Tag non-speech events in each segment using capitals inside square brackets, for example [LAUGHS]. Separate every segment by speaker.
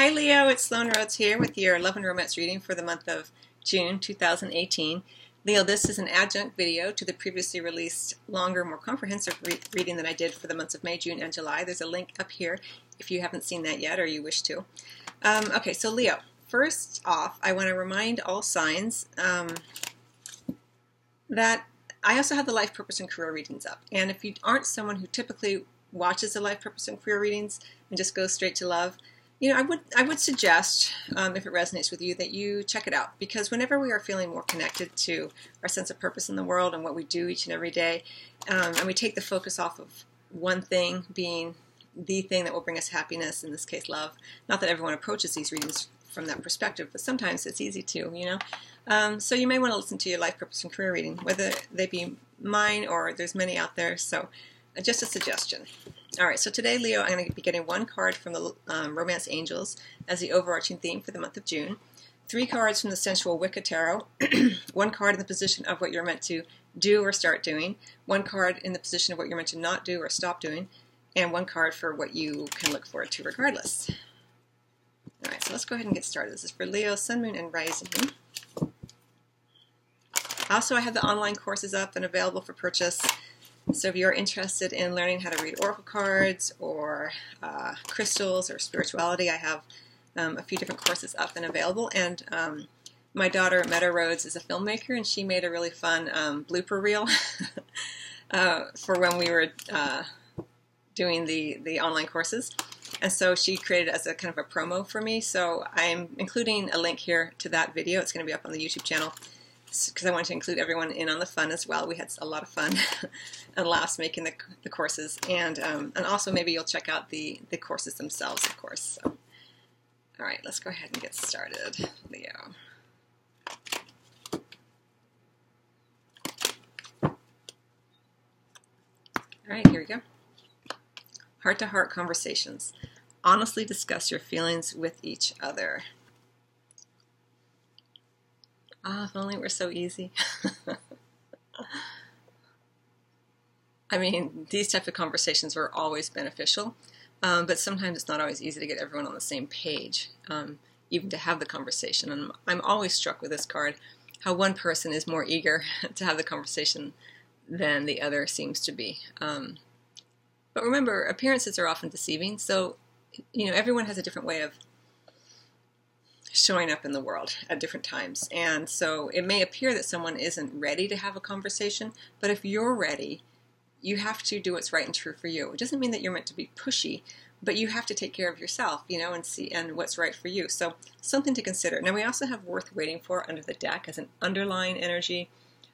Speaker 1: Hi Leo, it's Sloan Rhodes here with your Love and Romance reading for the month of June 2018. Leo, this is an adjunct video to the previously released longer, more comprehensive re reading that I did for the months of May, June, and July. There's a link up here if you haven't seen that yet or you wish to. Um, okay, so Leo, first off, I want to remind all signs um, that I also have the life purpose and career readings up. And if you aren't someone who typically watches the life purpose and career readings and just goes straight to love, you know, I would I would suggest, um, if it resonates with you, that you check it out because whenever we are feeling more connected to our sense of purpose in the world and what we do each and every day, um, and we take the focus off of one thing being the thing that will bring us happiness, in this case, love. Not that everyone approaches these readings from that perspective, but sometimes it's easy to, you know. Um, so you may want to listen to your life purpose and career reading, whether they be mine or there's many out there. So uh, just a suggestion. All right, so today, Leo, I'm going to be getting one card from the um, Romance Angels as the overarching theme for the month of June, three cards from the Sensual Wicca Tarot, [CLEARS THROAT] one card in the position of what you're meant to do or start doing, one card in the position of what you're meant to not do or stop doing, and one card for what you can look forward to regardless. All right, so let's go ahead and get started. This is for Leo, Sun, Moon, and Rising. Also, I have the online courses up and available for purchase. So if you're interested in learning how to read oracle cards or uh, crystals or spirituality, I have um, a few different courses up and available. And um, my daughter, Meta Rhodes, is a filmmaker, and she made a really fun um, blooper reel [LAUGHS] uh, for when we were uh, doing the, the online courses. And so she created as a kind of a promo for me. So I'm including a link here to that video. It's going to be up on the YouTube channel because I wanted to include everyone in on the fun as well. We had a lot of fun [LAUGHS] and laughs making the, the courses, and um, and also maybe you'll check out the the courses themselves, of course. So, all right, let's go ahead and get started, Leo. All right, here we go. Heart to heart conversations. Honestly discuss your feelings with each other. Ah, if only it were so easy. [LAUGHS] I mean, these type of conversations are always beneficial, um, but sometimes it's not always easy to get everyone on the same page, um, even to have the conversation. And I'm always struck with this card, how one person is more eager [LAUGHS] to have the conversation than the other seems to be. Um, but remember, appearances are often deceiving, so you know everyone has a different way of showing up in the world at different times. And so it may appear that someone isn't ready to have a conversation, but if you're ready, you have to do what's right and true for you. It doesn't mean that you're meant to be pushy, but you have to take care of yourself, you know, and see and what's right for you. So something to consider. Now we also have worth waiting for under the deck as an underlying energy.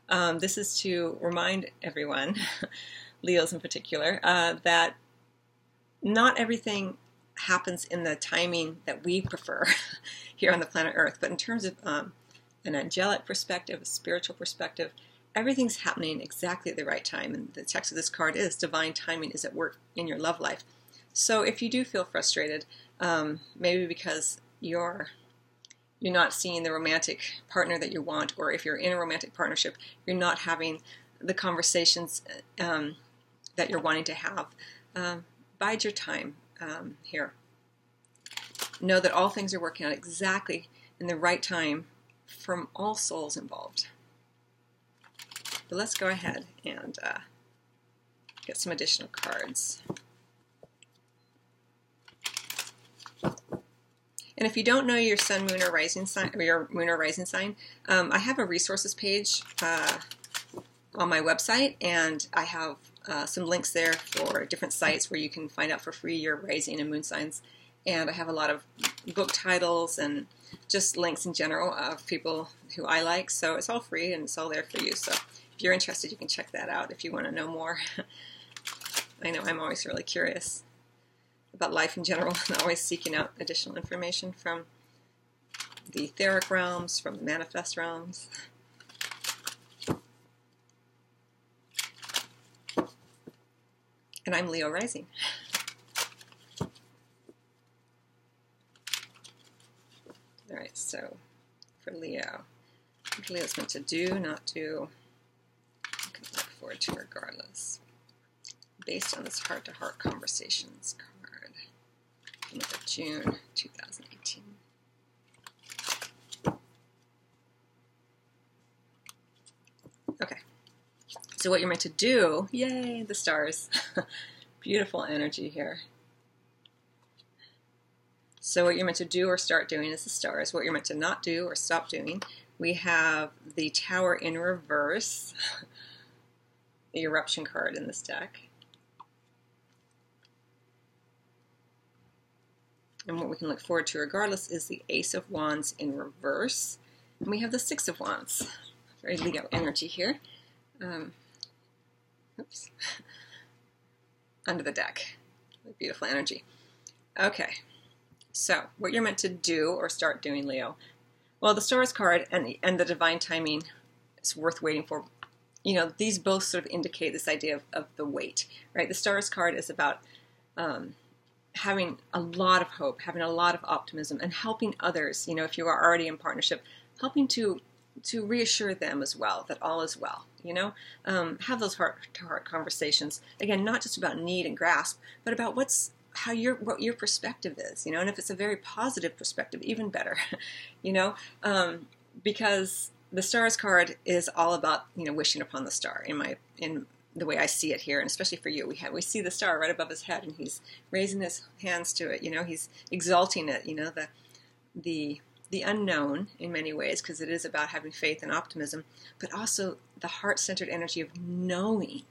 Speaker 1: Um, this is to remind everyone, [LAUGHS] Leos in particular, uh, that not everything happens in the timing that we prefer [LAUGHS] here on the planet Earth. But in terms of um, an angelic perspective, a spiritual perspective, everything's happening exactly at the right time. And the text of this card is divine timing is at work in your love life. So if you do feel frustrated, um, maybe because you're you're not seeing the romantic partner that you want, or if you're in a romantic partnership, you're not having the conversations um, that you're wanting to have. Um, bide your time um, here. Know that all things are working out exactly in the right time from all souls involved. But let's go ahead and uh, get some additional cards. And if you don't know your sun, moon, or rising sign, or your moon or rising sign, um, I have a resources page uh, on my website, and I have uh, some links there for different sites where you can find out for free your rising and moon signs. And I have a lot of book titles and just links in general of people who I like. So it's all free and it's all there for you. So if you're interested, you can check that out if you want to know more. [LAUGHS] I know I'm always really curious about life in general [LAUGHS] and always seeking out additional information from the etheric realms, from the manifest realms. and I'm Leo Rising. [LAUGHS] So for Leo, Leo's meant to do, not do. You can look forward to regardless. Based on this heart-to-heart conversations card, of June 2018. Okay, so what you're meant to do, yay, the stars. [LAUGHS] Beautiful energy here. So, what you're meant to do or start doing is the stars. What you're meant to not do or stop doing, we have the Tower in reverse, [LAUGHS] the eruption card in this deck. And what we can look forward to regardless is the Ace of Wands in reverse. And we have the Six of Wands. [LAUGHS] Very Leo energy here. Um, oops. [LAUGHS] Under the deck. Beautiful energy. Okay. So, what you're meant to do or start doing, Leo. Well, the Stars card and, and the Divine Timing is worth waiting for. You know, these both sort of indicate this idea of, of the wait, right? The Stars card is about um, having a lot of hope, having a lot of optimism, and helping others. You know, if you are already in partnership, helping to to reassure them as well that all is well. You know, um, have those heart to heart conversations. Again, not just about need and grasp, but about what's how your what your perspective is. You know, and if it's a very positive perspective, even better. [LAUGHS] you know, um, because the stars card is all about you know wishing upon the star in my in the way I see it here, and especially for you, we have we see the star right above his head, and he's raising his hands to it. You know, he's exalting it. You know, the the the unknown in many ways because it is about having faith and optimism, but also the heart-centered energy of knowing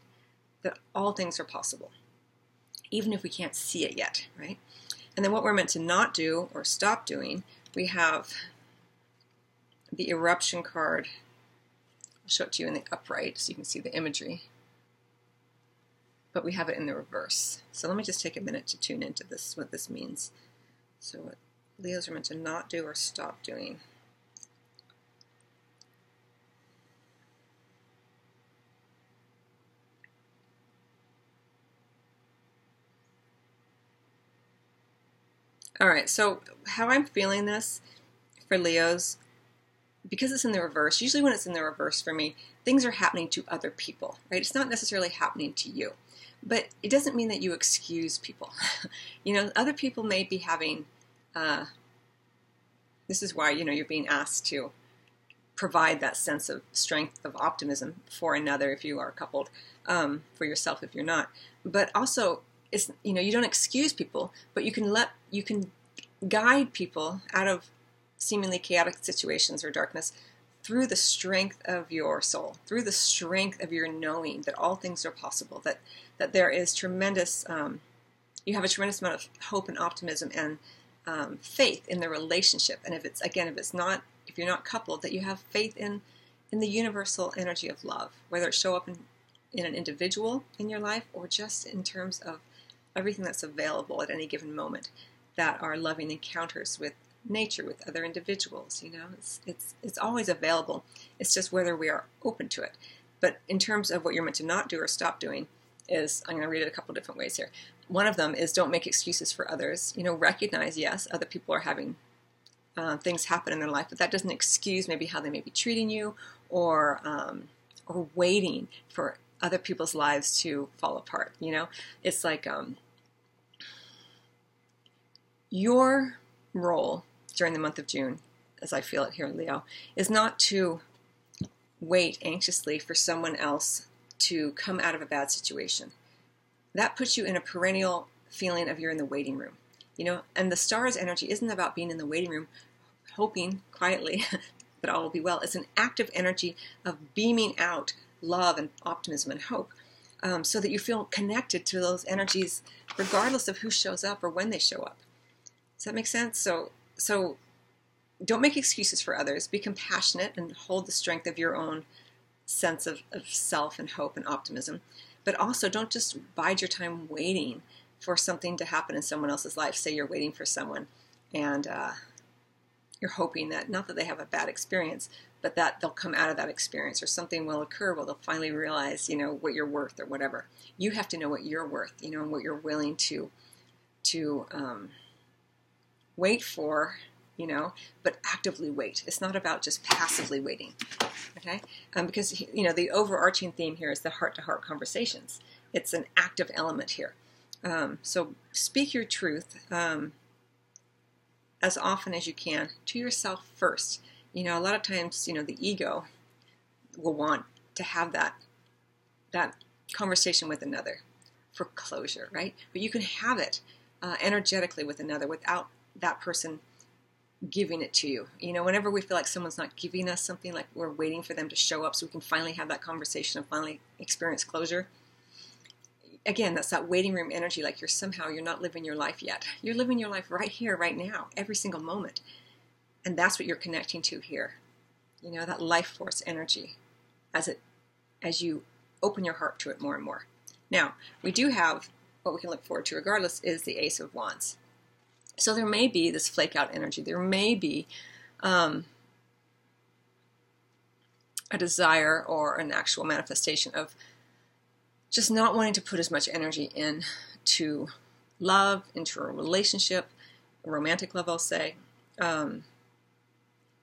Speaker 1: that all things are possible, even if we can't see it yet, right? And then what we're meant to not do or stop doing, we have the eruption card. I'll show it to you in the upright so you can see the imagery but we have it in the reverse. So let me just take a minute to tune into this, what this means. So what Leos are meant to not do or stop doing. All right, so how I'm feeling this for Leos, because it's in the reverse, usually when it's in the reverse for me, things are happening to other people, right? It's not necessarily happening to you. But it doesn't mean that you excuse people. [LAUGHS] you know, other people may be having. Uh, this is why you know you're being asked to provide that sense of strength of optimism for another if you are coupled, um, for yourself if you're not. But also, it's you know you don't excuse people, but you can let you can guide people out of seemingly chaotic situations or darkness through the strength of your soul, through the strength of your knowing that all things are possible, that that there is tremendous, um, you have a tremendous amount of hope and optimism and um, faith in the relationship. And if it's again, if it's not, if you're not coupled, that you have faith in in the universal energy of love, whether it show up in in an individual in your life or just in terms of everything that's available at any given moment that are loving encounters with nature with other individuals. You know, it's it's it's always available. It's just whether we are open to it. But in terms of what you're meant to not do or stop doing, is I'm going to read it a couple different ways here. One of them is don't make excuses for others. You know, recognize yes, other people are having uh, things happen in their life, but that doesn't excuse maybe how they may be treating you or um, or waiting for other people's lives to fall apart. You know, it's like um, your role during the month of June, as I feel it here, Leo, is not to wait anxiously for someone else to come out of a bad situation. That puts you in a perennial feeling of you're in the waiting room. You know, and the stars energy isn't about being in the waiting room hoping quietly [LAUGHS] that all will be well. It's an active energy of beaming out love and optimism and hope um, so that you feel connected to those energies regardless of who shows up or when they show up. That make sense? So so don't make excuses for others. Be compassionate and hold the strength of your own sense of, of self and hope and optimism. But also, don't just bide your time waiting for something to happen in someone else's life. Say you're waiting for someone and uh, you're hoping that, not that they have a bad experience, but that they'll come out of that experience or something will occur where they'll finally realize, you know, what you're worth or whatever. You have to know what you're worth, you know, and what you're willing to, to, um, wait for, you know, but actively wait. It's not about just passively waiting, okay? Um, because, you know, the overarching theme here is the heart to heart conversations. It's an active element here. Um, so speak your truth um, as often as you can to yourself first. You know, a lot of times, you know, the ego will want to have that that conversation with another for closure, right? But you can have it uh, energetically with another without that person giving it to you. You know, whenever we feel like someone's not giving us something, like we're waiting for them to show up so we can finally have that conversation and finally experience closure. Again, that's that waiting room energy, like you're somehow you're not living your life yet. You're living your life right here, right now, every single moment. And that's what you're connecting to here. You know, that life force energy as it as you open your heart to it more and more. Now, we do have what we can look forward to regardless is the Ace of Wands. So there may be this flake out energy. There may be um, a desire or an actual manifestation of just not wanting to put as much energy in to love, into a relationship, a romantic love, I'll say. Um,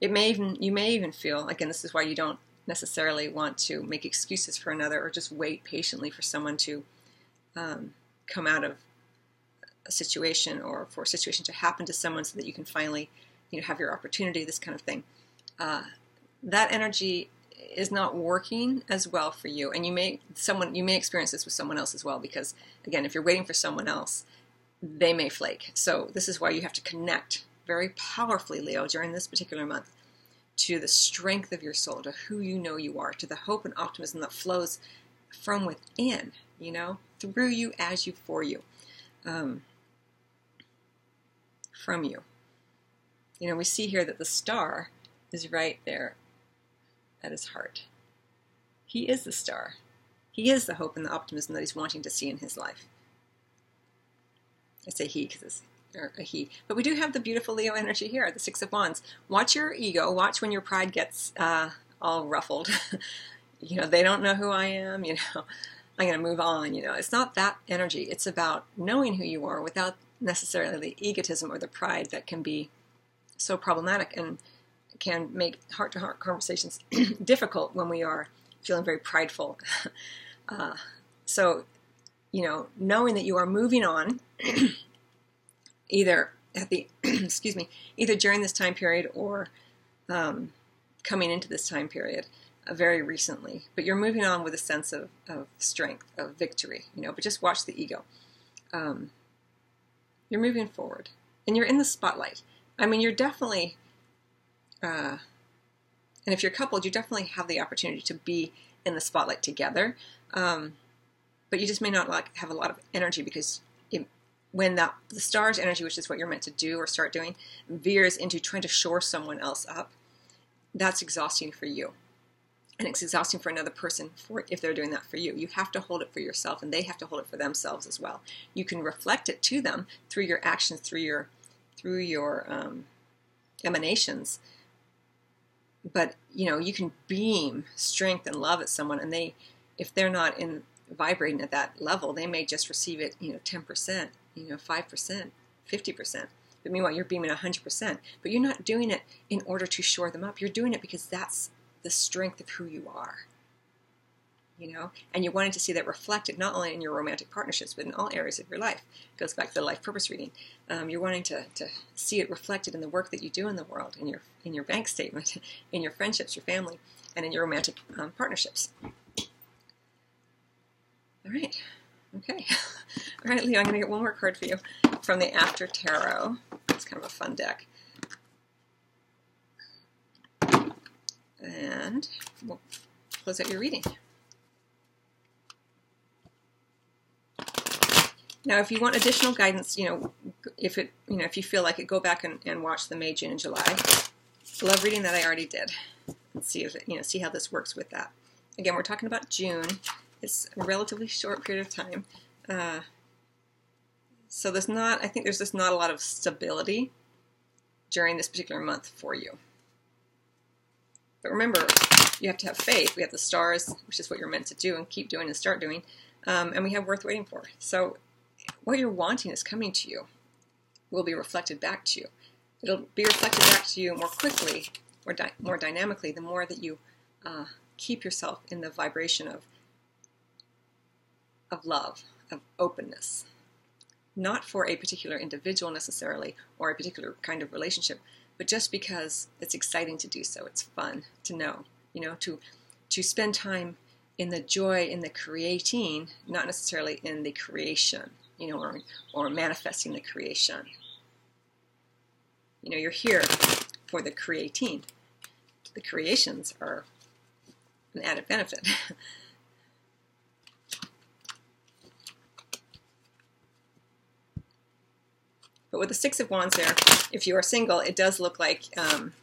Speaker 1: it may even you may even feel again. This is why you don't necessarily want to make excuses for another or just wait patiently for someone to um, come out of a situation or for a situation to happen to someone so that you can finally you know have your opportunity this kind of thing. Uh, that energy is not working as well for you. And you may someone you may experience this with someone else as well because again if you're waiting for someone else they may flake. So this is why you have to connect very powerfully leo during this particular month to the strength of your soul to who you know you are to the hope and optimism that flows from within you know through you as you for you. Um, from you. You know, we see here that the star is right there at his heart. He is the star. He is the hope and the optimism that he's wanting to see in his life. I say he because it's a he. But we do have the beautiful Leo energy here, the Six of Wands. Watch your ego. Watch when your pride gets uh, all ruffled. [LAUGHS] you know, they don't know who I am. You know, [LAUGHS] I'm going to move on. You know, it's not that energy. It's about knowing who you are without necessarily the egotism or the pride that can be so problematic and can make heart to heart conversations [CLEARS THROAT] difficult when we are feeling very prideful. [LAUGHS] Uh, so, you know, knowing that you are moving on, [CLEARS THROAT] either at the, [CLEARS THROAT] excuse me, either during this time period or um, coming into this time period uh, very recently, but you're moving on with a sense of, of strength, of victory, you know, but just watch the ego. Um, you're moving forward and you're in the spotlight. I mean, you're definitely, uh, and if you're coupled, you definitely have the opportunity to be in the spotlight together. Um, but you just may not like have a lot of energy because it, when that the star's energy, which is what you're meant to do or start doing, veers into trying to shore someone else up, that's exhausting for you and it's exhausting for another person for if they're doing that for you. You have to hold it for yourself, and they have to hold it for themselves as well. You can reflect it to them through your actions, through your through your um, emanations. But you know, you can beam strength and love at someone, and they, if they're not in vibrating at that level, they may just receive it, you know, ten percent, you know, five percent, fifty percent. But meanwhile, you're beaming 100%. But you're not doing it in order to shore them up. You're doing it because that's the strength of who you are. You know, and you're wanting to see that reflected not only in your romantic partnerships, but in all areas of your life. It goes back to the life purpose reading. Um, you're wanting to, to see it reflected in the work that you do in the world, in your in your bank statement, [LAUGHS] in your friendships, your family, and in your romantic um, partnerships. All right. Okay. [LAUGHS] All right, Leo, I'm going to get one more card for you from the After Tarot. It's kind of a fun deck. And we'll close out your reading. Now, if you want additional guidance, you know, if it, you know, if you feel like it, go back and, and watch the May, June, and July. Love reading that I already did. Let's see if it, you know, see how this works with that. Again, we're talking about June. It's a relatively short period of time. Uh, so there's not, I think there's just not a lot of stability during this particular month for you. But remember, you have to have faith. We have the stars, which is what you're meant to do and keep doing and start doing. Um, and we have worth waiting for. So what you're wanting is coming to you, will be reflected back to you. It'll be reflected back to you more quickly, or di- more dynamically, the more that you uh, keep yourself in the vibration of of love, of openness. Not for a particular individual necessarily, or a particular kind of relationship, but just because it's exciting to do so. It's fun to know, you know, to to spend time in the joy in the creating, not necessarily in the creation, you know, or, or manifesting the creation. You know, you're here for the creating. The creations are an added benefit. [LAUGHS] But with the Six of Wands there, if you are single, it does look like, um,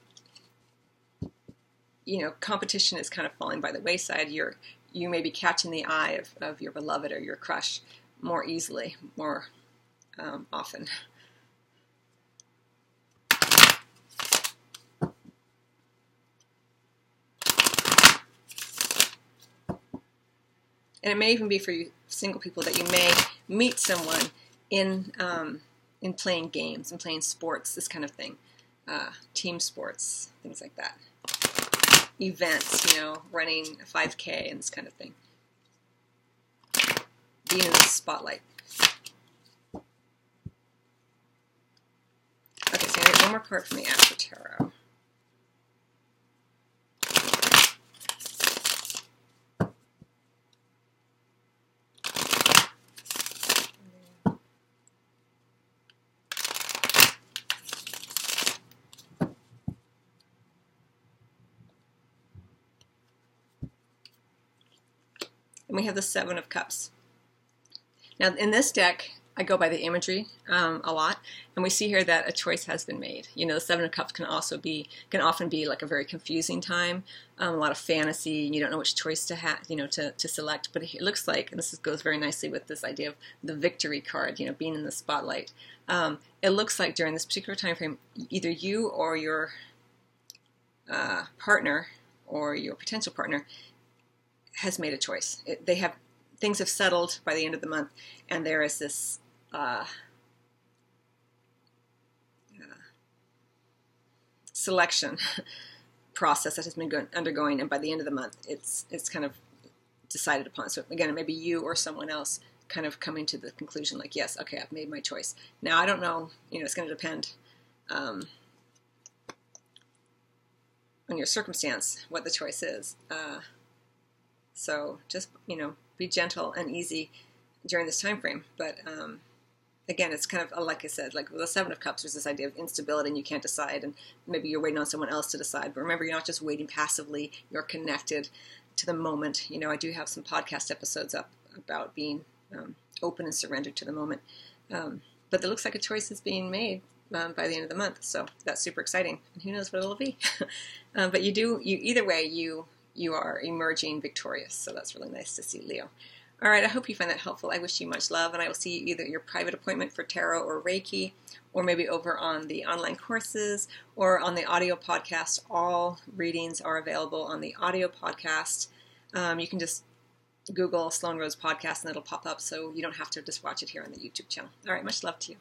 Speaker 1: you know, competition is kind of falling by the wayside. You're, you may be catching the eye of, of your beloved or your crush more easily, more um, often. And it may even be for you single people that you may meet someone in um, in playing games and playing sports, this kind of thing, uh, team sports, things like that, events, you know, running a 5K and this kind of thing, being in the spotlight. Okay, so I get one more card from the Astro Tarot. And we have the Seven of Cups. Now, in this deck, I go by the imagery um, a lot, and we see here that a choice has been made. You know, the Seven of Cups can also be can often be like a very confusing time, um, a lot of fantasy, and you don't know which choice to have, you know, to, to select. But it looks like, and this goes very nicely with this idea of the victory card, you know, being in the spotlight. Um, it looks like during this particular time frame, either you or your uh, partner or your potential partner has made a choice. It, they have things have settled by the end of the month, and there is this uh, uh, selection [LAUGHS] process that has been go- undergoing, and by the end of the month, it's it's kind of decided upon. So again, it may be you or someone else kind of coming to the conclusion, like, yes, okay, I've made my choice. Now I don't know. You know, it's going to depend. Um, on your circumstance, what the choice is. Uh, so just you know, be gentle and easy during this time frame. But um, again, it's kind of like I said, like with the Seven of Cups, there's this idea of instability, and you can't decide, and maybe you're waiting on someone else to decide. But remember, you're not just waiting passively; you're connected to the moment. You know, I do have some podcast episodes up about being um, open and surrendered to the moment. Um, but it looks like a choice is being made um, by the end of the month, so that's super exciting. And who knows what it'll be? [LAUGHS] uh, but you do, you either way, you you are emerging victorious. So that's really nice to see, Leo. All right, I hope you find that helpful. I wish you much love, and I will see you either at your private appointment for tarot or Reiki, or maybe over on the online courses or on the audio podcast. All readings are available on the audio podcast. Um, you can just Google Sloan Rhodes Podcast and it'll pop up, so you don't have to just watch it here on the YouTube channel. All right, much love to you.